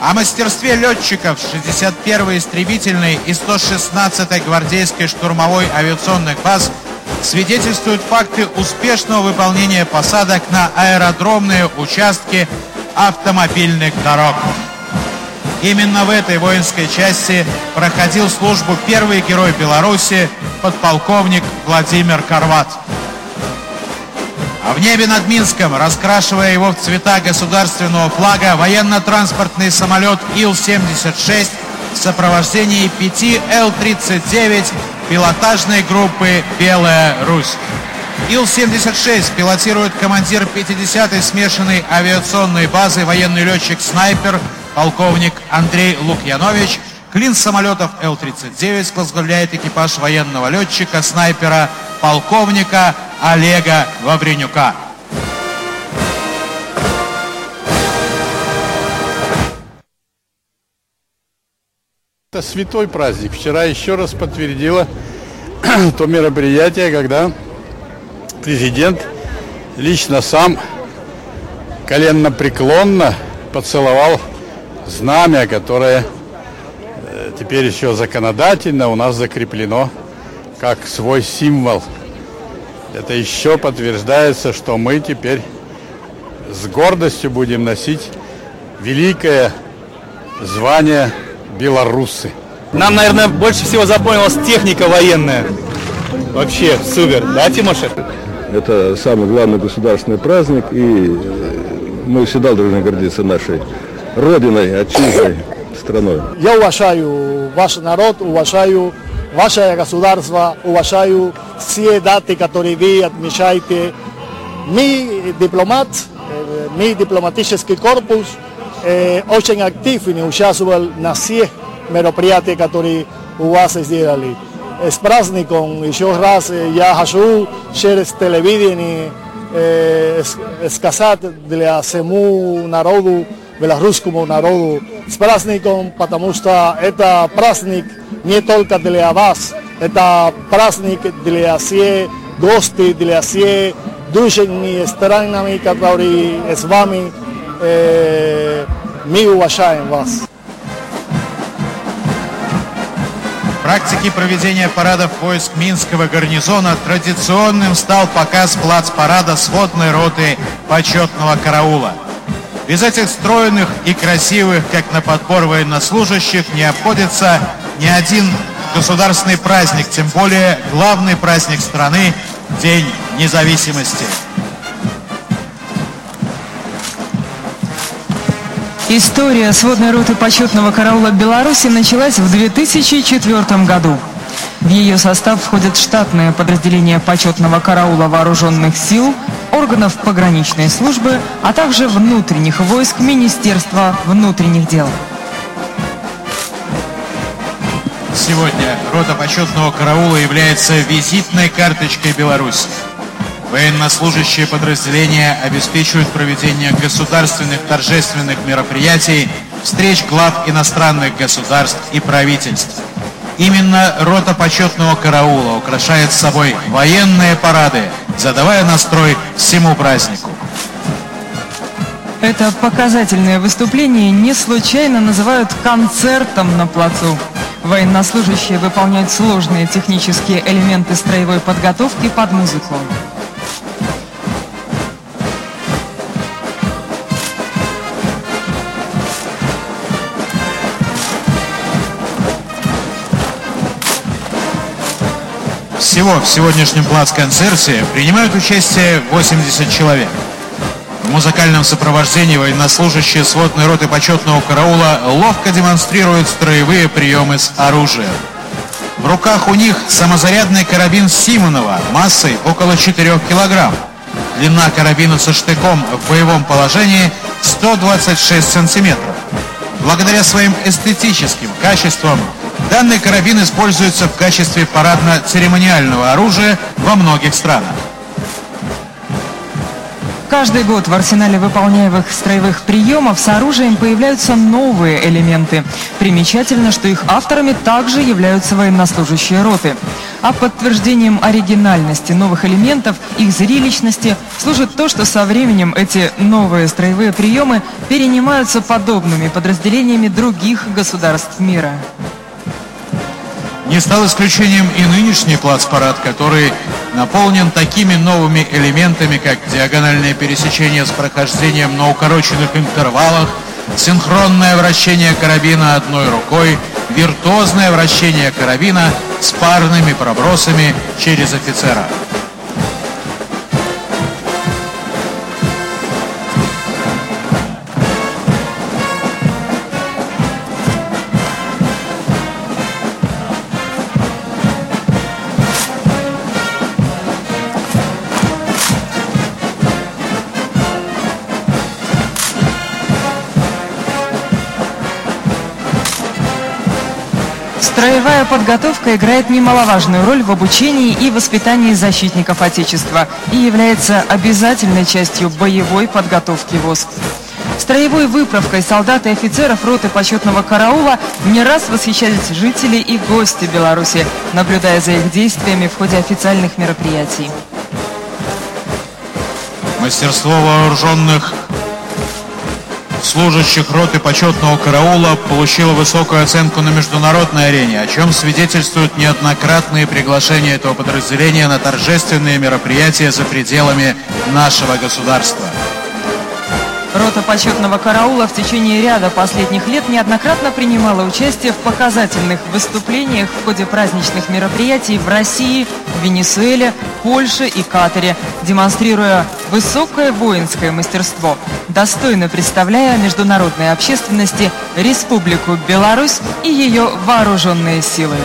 О мастерстве летчиков 61-й истребительной и 116-й гвардейской штурмовой авиационных баз свидетельствуют факты успешного выполнения посадок на аэродромные участки автомобильных дорог. Именно в этой воинской части проходил службу первый герой Беларуси, подполковник Владимир Карват. А в небе над Минском, раскрашивая его в цвета государственного флага, военно-транспортный самолет Ил-76 в сопровождении 5 Л-39 пилотажной группы «Белая Русь». Ил-76 пилотирует командир 50-й смешанной авиационной базы военный летчик-снайпер полковник Андрей Лукьянович. Клин самолетов Л-39 возглавляет экипаж военного летчика-снайпера полковника Олега Вавренюка. Это святой праздник. Вчера еще раз подтвердило *clears throat* то мероприятие, когда президент лично сам коленно-преклонно поцеловал знамя, которое э, теперь еще законодательно у нас закреплено как свой символ. Это еще подтверждается, что мы теперь с гордостью будем носить великое звание белорусы. Нам, наверное, больше всего запомнилась техника военная. Вообще супер, да, Тимоша? Это самый главный государственный праздник, и мы всегда должны гордиться нашей родиной, отчизной, страной. Я уважаю ваш народ, уважаю ваше государство, уважаю все даты, которые вы отмечаете. Мы дипломат, ми дипломатический корпус э, очень активный участвовал на всех мероприятиях, которые у вас сделали. С праздником еще раз э, я хочу через телевидение э, сказать для всему народу, белорусскому народу, с праздником, потому что это праздник не только для вас, это праздник для всех гостей, для всех душевными странами, которые с вами, э, мы уважаем вас. В практике проведения парадов войск Минского гарнизона традиционным стал показ плацпарада сводной роты почетного караула. Без этих стройных и красивых, как на подбор военнослужащих, не обходится ни один государственный праздник, тем более главный праздник страны – День независимости. История сводной роты почетного караула Беларуси началась в 2004 году. В ее состав входят штатные подразделения почетного караула вооруженных сил, органов пограничной службы, а также внутренних войск Министерства внутренних дел. Сегодня рота почетного караула является визитной карточкой Беларуси. Военнослужащие подразделения обеспечивают проведение государственных торжественных мероприятий, встреч глав иностранных государств и правительств. Именно рота почетного караула украшает собой военные парады, задавая настрой всему празднику. Это показательное выступление не случайно называют концертом на плацу. Военнослужащие выполняют сложные технические элементы строевой подготовки под музыку. Всего в сегодняшнем плац-концерте принимают участие 80 человек. В музыкальном сопровождении военнослужащие сводной роты почетного караула ловко демонстрируют строевые приемы с оружием. В руках у них самозарядный карабин Симонова массой около 4 килограмм. Длина карабина со штыком в боевом положении 126 сантиметров. Благодаря своим эстетическим качествам данный карабин используется в качестве парадно-церемониального оружия во многих странах. Каждый год в арсенале выполняемых строевых приемов с оружием появляются новые элементы. Примечательно, что их авторами также являются военнослужащие роты. А подтверждением оригинальности новых элементов, их зрелищности, служит то, что со временем эти новые строевые приемы перенимаются подобными подразделениями других государств мира. Не стал исключением и нынешний плацпарад, который наполнен такими новыми элементами, как диагональное пересечение с прохождением на укороченных интервалах, синхронное вращение карабина одной рукой, виртуозное вращение карабина с парными пробросами через офицера. Строевая подготовка играет немаловажную роль в обучении и воспитании защитников Отечества и является обязательной частью боевой подготовки ВОСК. Строевой выправкой солдат и офицеров роты почетного караула не раз восхищались жители и гости Беларуси, наблюдая за их действиями в ходе официальных мероприятий. Мастерство вооруженных служащих роты почетного караула получило высокую оценку на международной арене, о чем свидетельствуют неоднократные приглашения этого подразделения на торжественные мероприятия за пределами нашего государства. Рота почетного караула в течение ряда последних лет неоднократно принимала участие в показательных выступлениях в ходе праздничных мероприятий в России, Венесуэле, Польше и Катаре, демонстрируя высокое воинское мастерство, достойно представляя международной общественности Республику Беларусь и ее вооруженные силы.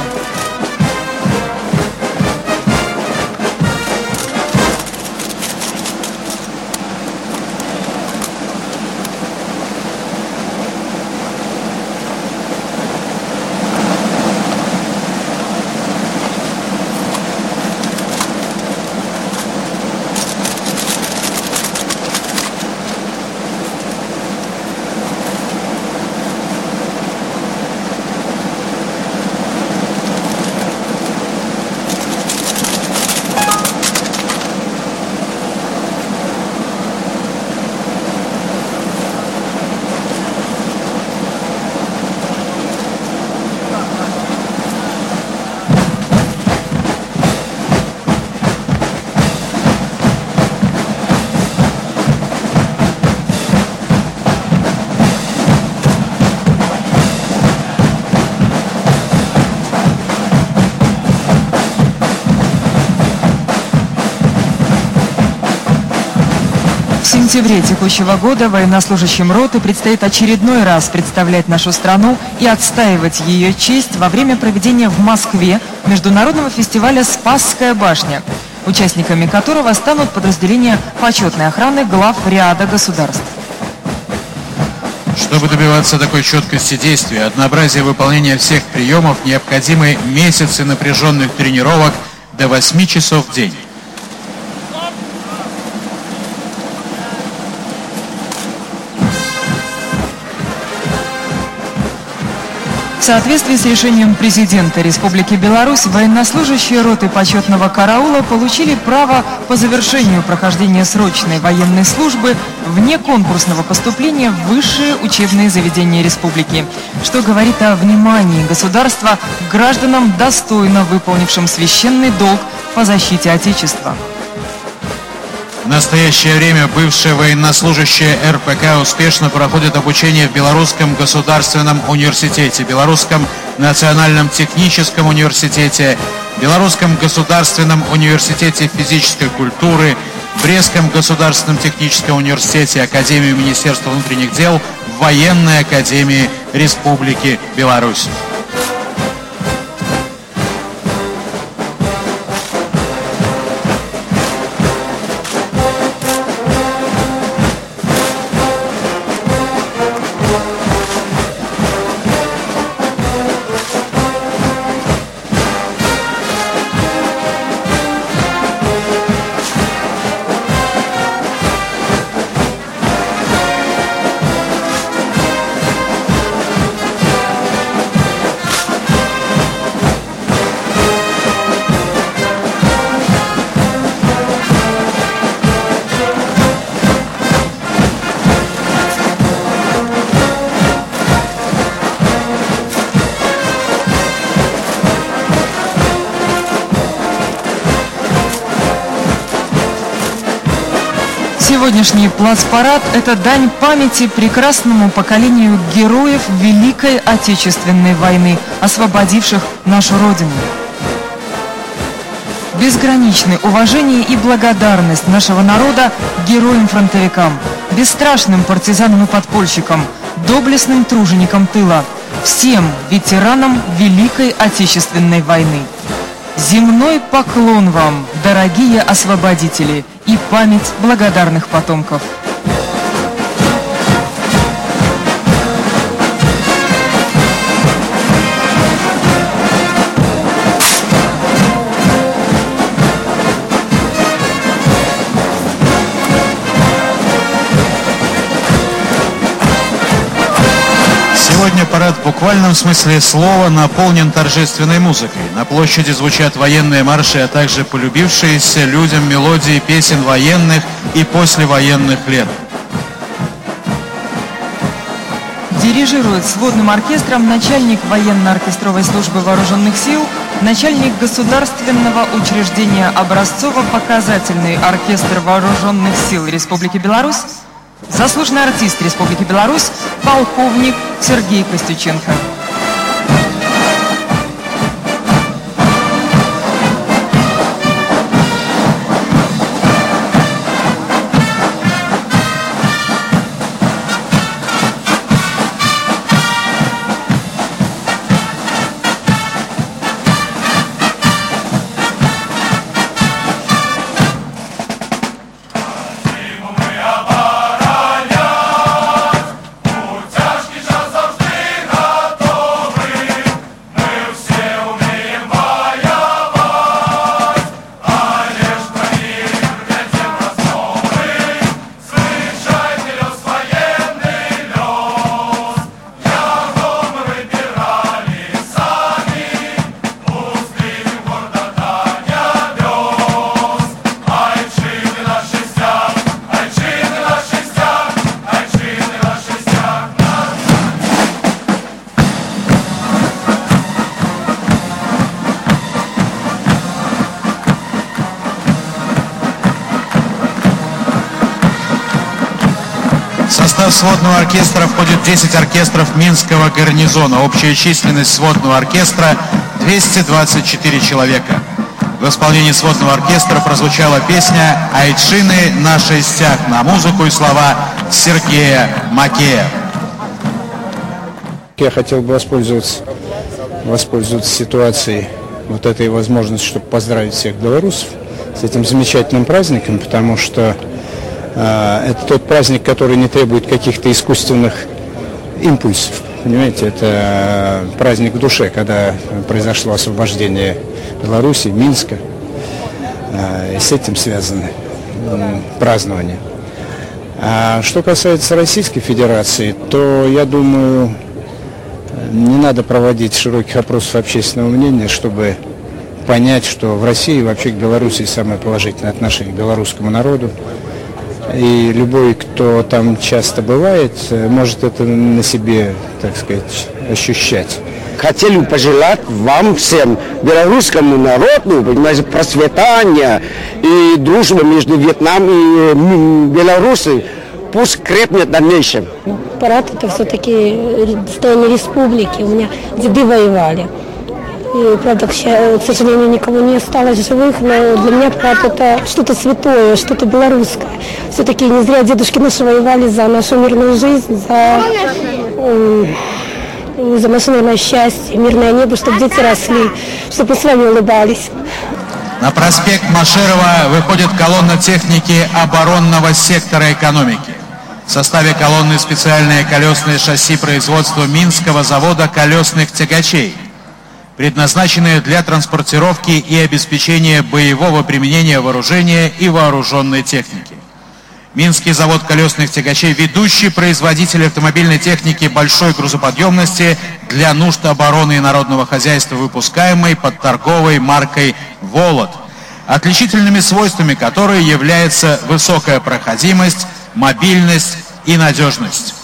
Сентябре текущего года военнослужащим роты предстоит очередной раз представлять нашу страну и отстаивать ее честь во время проведения в Москве международного фестиваля «Спасская башня», участниками которого станут подразделения почетной охраны глав ряда государств. Чтобы добиваться такой четкости действия, однообразия выполнения всех приемов, необходимы месяцы напряженных тренировок до 8 часов в день. В соответствии с решением президента Республики Беларусь, военнослужащие роты почетного караула получили право по завершению прохождения срочной военной службы вне конкурсного поступления в высшие учебные заведения республики, что говорит о внимании государства к гражданам, достойно выполнившим священный долг по защите Отечества. В настоящее время бывшие военнослужащие РПК успешно проходят обучение в Белорусском государственном университете, Белорусском национальном техническом университете, Белорусском государственном университете физической культуры, Брестском государственном техническом университете, Академии Министерства внутренних дел, Военной академии Республики Беларусь. Плацпарад – это дань памяти прекрасному поколению героев Великой Отечественной войны, освободивших нашу Родину. Безграничное уважение и благодарность нашего народа героям-фронтовикам, бесстрашным партизанам и подпольщикам, доблестным труженикам тыла, всем ветеранам Великой Отечественной войны. Земной поклон вам, дорогие освободители, и память благодарных потомков. Сегодня парад в буквальном смысле слова наполнен торжественной музыкой. На площади звучат военные марши, а также полюбившиеся людям мелодии песен военных и послевоенных лет. Дирижирует сводным оркестром начальник военно-оркестровой службы вооруженных сил, начальник государственного учреждения образцово-показательный оркестр вооруженных сил Республики Беларусь, заслуженный артист Республики Беларусь, полковник Сергей Костюченко. Оркестра входит 10 оркестров Минского гарнизона. Общая численность сводного оркестра 224 человека. В исполнении сводного оркестра прозвучала песня «Айчины на шестях» на музыку и слова Сергея Макея. Я хотел бы воспользоваться, воспользоваться ситуацией, вот этой возможностью, чтобы поздравить всех белорусов с этим замечательным праздником, потому что это тот праздник, который не требует каких-то искусственных импульсов. Понимаете, это э, праздник душе, когда произошло освобождение Беларуси, Минска. Э, и с этим связаны празднования. А что касается Российской Федерации, то я думаю, не надо проводить широких опросов общественного мнения, чтобы понять, что в России вообще к Беларуси самое положительное отношение к белорусскому народу. И любой, кто там часто бывает, может это на себе, так сказать, ощущать. Хотели бы пожелать вам всем, белорусскому народу, понимаете, процветания и дружбы между Вьетнамом и Беларусью. Пусть крепнет в дальнейшем. Парад это все-таки состояние республики. У меня деды воевали. И, правда, к ща- к сожалению, никого не осталось живых, но для меня парад это что-то святое, что-то белорусское. Все-таки не зря дедушки наши воевали за нашу мирную жизнь, за, за наше, наверное, счастье, мирное небо, чтобы дети росли, чтобы мы с вами улыбались. На проспект Машерова выходит колонна техники оборонного сектора экономики. В составе колонны специальные колесные шасси производства Минского завода колесных тягачей, предназначенные для транспортировки и обеспечения боевого применения вооружения и вооруженной техники. Минский завод колесных тягачей – ведущий производитель автомобильной техники большой грузоподъемности для нужд обороны и народного хозяйства, выпускаемой под торговой маркой «Волод», отличительными свойствами которой является высокая проходимость, мобильность и надежность.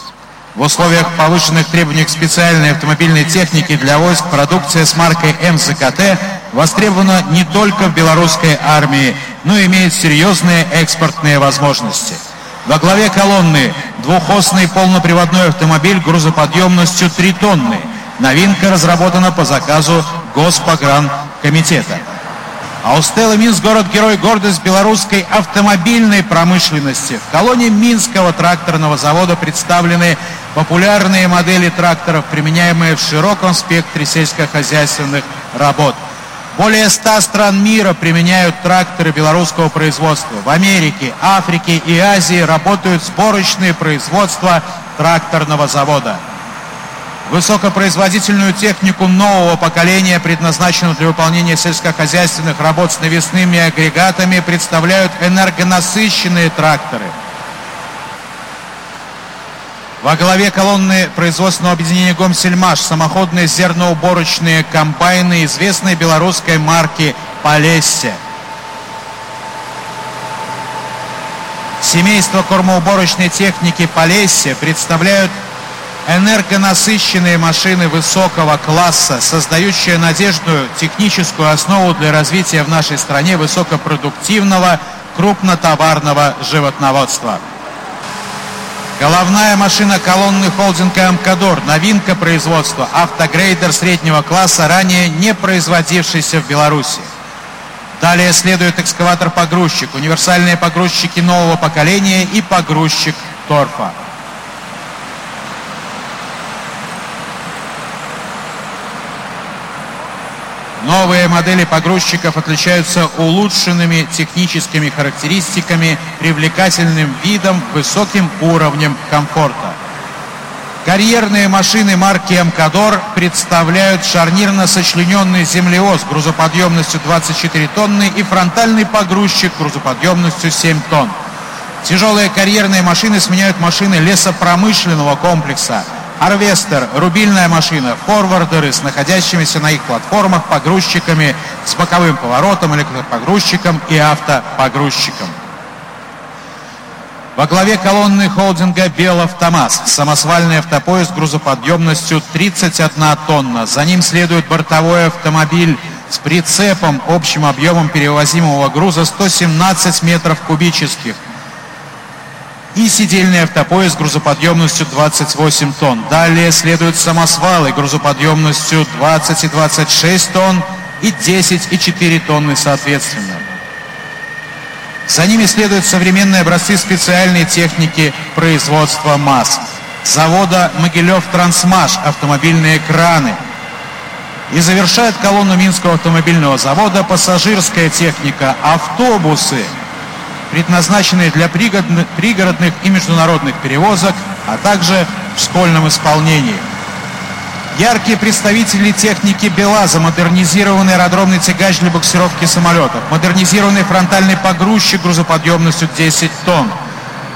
В условиях повышенных требований к специальной автомобильной технике для войск продукция с маркой МЗКТ востребована не только в белорусской армии, но и имеет серьезные экспортные возможности. Во главе колонны двухосный полноприводной автомобиль грузоподъемностью 3 тонны. Новинка разработана по заказу Госпогранкомитета. А у Стеллы Минск город-герой, гордость белорусской автомобильной промышленности. В колонне Минского тракторного завода представлены популярные модели тракторов, применяемые в широком спектре сельскохозяйственных работ. Более 100 стран мира применяют тракторы белорусского производства. В Америке, Африке и Азии работают сборочные производства тракторного завода. Высокопроизводительную технику нового поколения, предназначенную для выполнения сельскохозяйственных работ с навесными агрегатами, представляют энергонасыщенные тракторы. Во главе колонны производственного объединения «Гомсельмаш» самоходные зерноуборочные комбайны известной белорусской марки «Полесье». Семейство кормоуборочной техники «Полесье» представляют энергонасыщенные машины высокого класса, создающие надежную техническую основу для развития в нашей стране высокопродуктивного крупнотоварного животноводства. Головная машина колонны холдинга «Амкадор» – новинка производства, автогрейдер среднего класса, ранее не производившийся в Беларуси. Далее следует экскаватор-погрузчик, универсальные погрузчики нового поколения и погрузчик торфа. Новые модели погрузчиков отличаются улучшенными техническими характеристиками, привлекательным видом, высоким уровнем комфорта. Карьерные машины марки «Амкадор» представляют шарнирно-сочлененный землевоз грузоподъемностью 24 тонны и фронтальный погрузчик грузоподъемностью 7 тонн. Тяжелые карьерные машины сменяют машины лесопромышленного комплекса. Арвестер, рубильная машина, форвардеры с находящимися на их платформах погрузчиками с боковым поворотом, электропогрузчиком и автопогрузчиком. Во главе колонны холдинга «Белавтомаз» самосвальный автопоезд грузоподъемностью 31 тонна. За ним следует бортовой автомобиль с прицепом общим объемом перевозимого груза 117 метров кубических и сидельный автопоезд грузоподъемностью 28 тонн. Далее следуют самосвалы грузоподъемностью 20 и 26 тонн и 10,4 тонны соответственно. За ними следуют современные образцы специальной техники производства масс. Завода «Могилев Трансмаш» автомобильные краны. И завершает колонну Минского автомобильного завода пассажирская техника автобусы, предназначенные для пригородных, и международных перевозок, а также в школьном исполнении. Яркие представители техники БелАЗа, модернизированный аэродромный тягач для буксировки самолетов, модернизированный фронтальный погрузчик грузоподъемностью 10 тонн,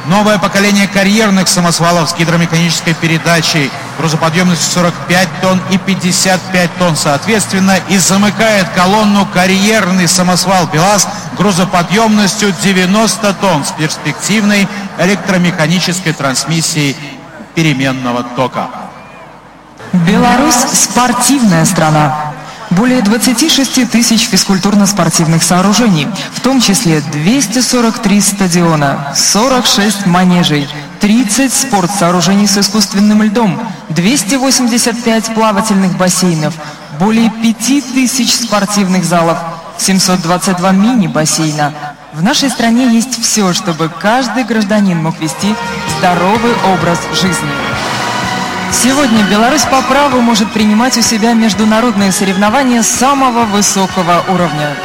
новое поколение карьерных самосвалов с гидромеханической передачей грузоподъемностью 45 тонн и 55 тонн соответственно и замыкает колонну карьерный самосвал БелАЗ грузоподъемностью 90 тонн с перспективной электромеханической трансмиссией переменного тока. Беларусь – спортивная страна. Более 26 тысяч физкультурно-спортивных сооружений, в том числе 243 стадиона, 46 манежей, 30 спортсооружений с искусственным льдом, 285 плавательных бассейнов, более 5 тысяч спортивных залов, 722 мини-бассейна. В нашей стране есть все, чтобы каждый гражданин мог вести здоровый образ жизни. Сегодня Беларусь по праву может принимать у себя международные соревнования самого высокого уровня.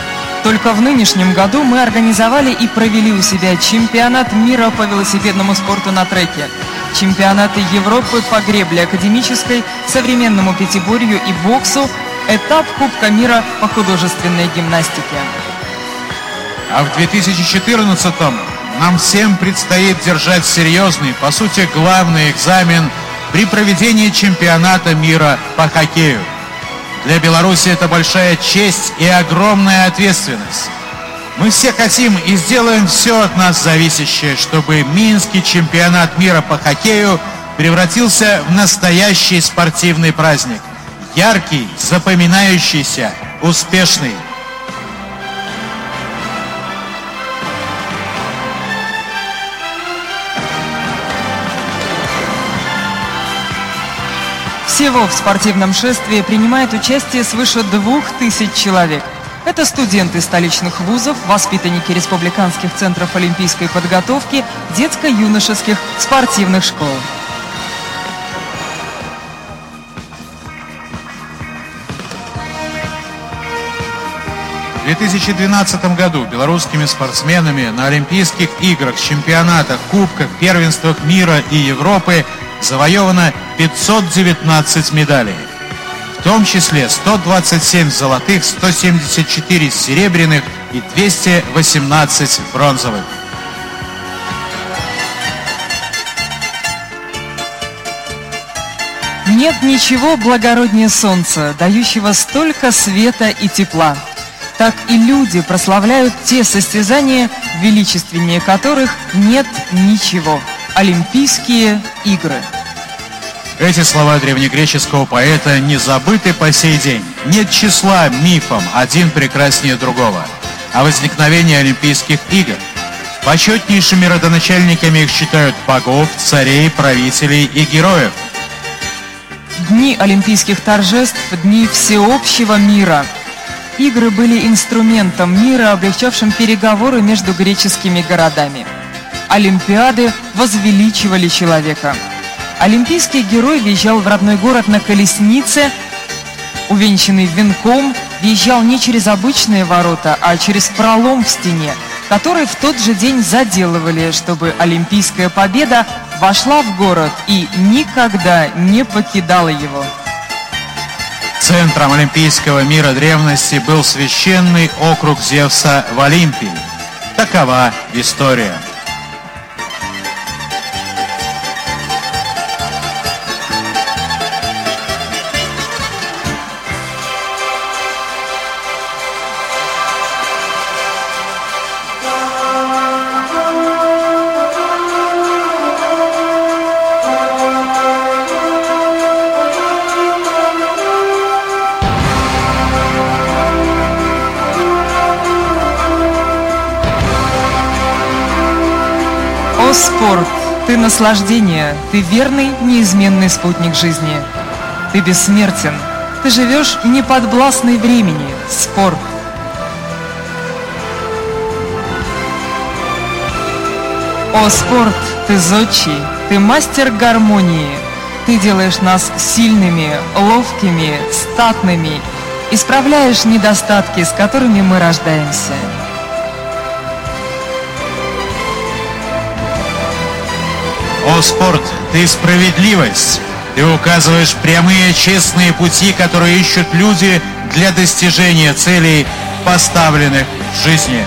Только в нынешнем году мы организовали и провели у себя чемпионат мира по велосипедному спорту на треке, чемпионаты Европы по гребле академической, современному пятиборью и боксу, этап Кубка мира по художественной гимнастике. А в 2014-м нам всем предстоит держать серьезный, по сути, главный экзамен при проведении чемпионата мира по хоккею. Для Беларуси это большая честь и огромная ответственность. Мы все хотим и сделаем все от нас зависящее, чтобы Минский чемпионат мира по хоккею превратился в настоящий спортивный праздник. Яркий, запоминающийся, успешный. Всего в спортивном шествии принимает участие свыше двух тысяч человек. Это студенты столичных вузов, воспитанники республиканских центров олимпийской подготовки, детско-юношеских спортивных школ. В 2012 году белорусскими спортсменами на Олимпийских играх, чемпионатах, кубках, первенствах мира и Европы завоевано 519 медалей. В том числе 127 золотых, 174 серебряных и 218 бронзовых. Нет ничего благороднее солнца, дающего столько света и тепла. Так и люди прославляют те состязания, величественнее которых нет ничего. Олимпийские игры. Эти слова древнегреческого поэта не забыты по сей день. Нет числа мифом, один прекраснее другого. О возникновении Олимпийских игр. Почетнейшими родоначальниками их считают богов, царей, правителей и героев. Дни олимпийских торжеств – дни всеобщего мира. Игры были инструментом мира, облегчавшим переговоры между греческими городами. Олимпиады возвеличивали человека. Олимпийский герой въезжал в родной город на колеснице, увенчанный венком, въезжал не через обычные ворота, а через пролом в стене, который в тот же день заделывали, чтобы Олимпийская победа вошла в город и никогда не покидала его. Центром олимпийского мира древности был священный округ Зевса в Олимпии. Такова история. О, спорт! Ты наслаждение, ты верный, неизменный спутник жизни. Ты бессмертен, ты живешь не подвластный времени. Спорт. О, спорт, ты зодчий, ты мастер гармонии. Ты делаешь нас сильными, ловкими, статными, исправляешь недостатки, с которыми мы рождаемся. О, спорт, ты справедливость. Ты указываешь прямые, честные пути, которые ищут люди для достижения целей, поставленных в жизни.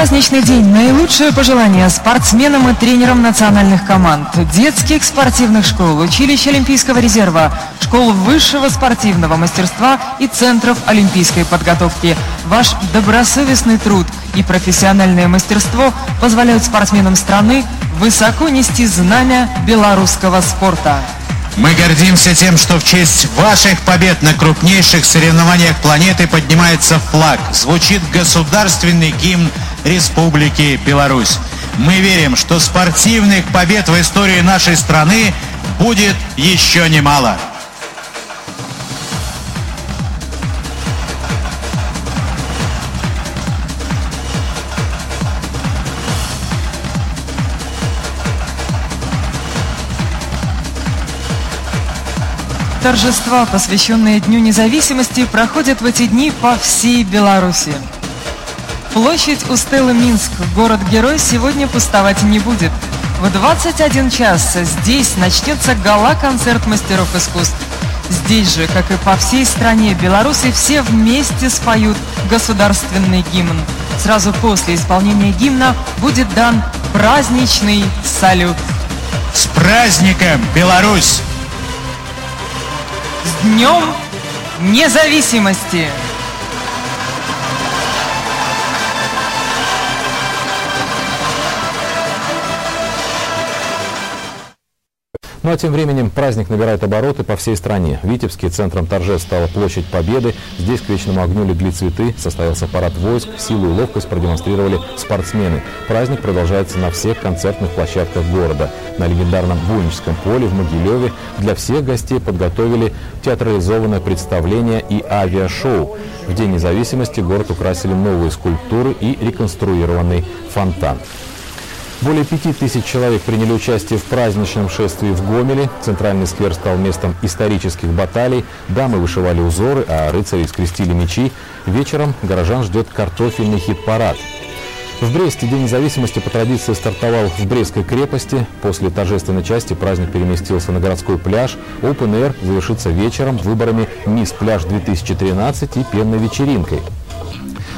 Праздничный день наилучшие пожелания спортсменам и тренерам национальных команд, детских спортивных школ, училищ Олимпийского резерва, школ высшего спортивного мастерства и центров олимпийской подготовки. Ваш добросовестный труд и профессиональное мастерство позволяют спортсменам страны высоко нести знамя белорусского спорта. Мы гордимся тем, что в честь ваших побед на крупнейших соревнованиях планеты поднимается флаг, звучит государственный гимн Республики Беларусь. Мы верим, что спортивных побед в истории нашей страны будет еще немало. Торжества, посвященные Дню независимости, проходят в эти дни по всей Беларуси. Площадь у Стеллы Минск, город-герой, сегодня пустовать не будет. В 21 час здесь начнется гала-концерт мастеров искусств. Здесь же, как и по всей стране, белорусы все вместе споют государственный гимн. Сразу после исполнения гимна будет дан праздничный салют. С праздником, Беларусь! С Днем Независимости! Ну а тем временем праздник набирает обороты по всей стране. В Витебске центром торжеств стала площадь Победы. Здесь к вечному огню легли цветы, состоялся парад войск, силу и ловкость продемонстрировали спортсмены. Праздник продолжается на всех концертных площадках города. На легендарном Буйническом поле в Могилеве для всех гостей подготовили театрализованное представление и авиашоу. В День независимости город украсили новые скульптуры и реконструированный фонтан. Более пяти тысяч человек приняли участие в праздничном шествии в Гомеле. Центральный сквер стал местом исторических баталий. Дамы вышивали узоры, а рыцари скрестили мечи. Вечером горожан ждет картофельный хит-парад. В Бресте День независимости по традиции стартовал в Брестской крепости. После торжественной части праздник переместился на городской пляж. Open Air завершится вечером выборами «Мисс Пляж 2013» и пенной вечеринкой.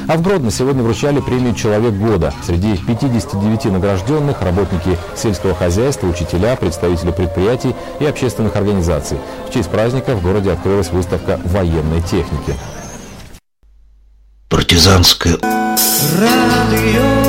А в Гродно сегодня вручали премию «Человек года». Среди 59 награжденных – работники сельского хозяйства, учителя, представители предприятий и общественных организаций. В честь праздника в городе открылась выставка военной техники. Партизанская. Radio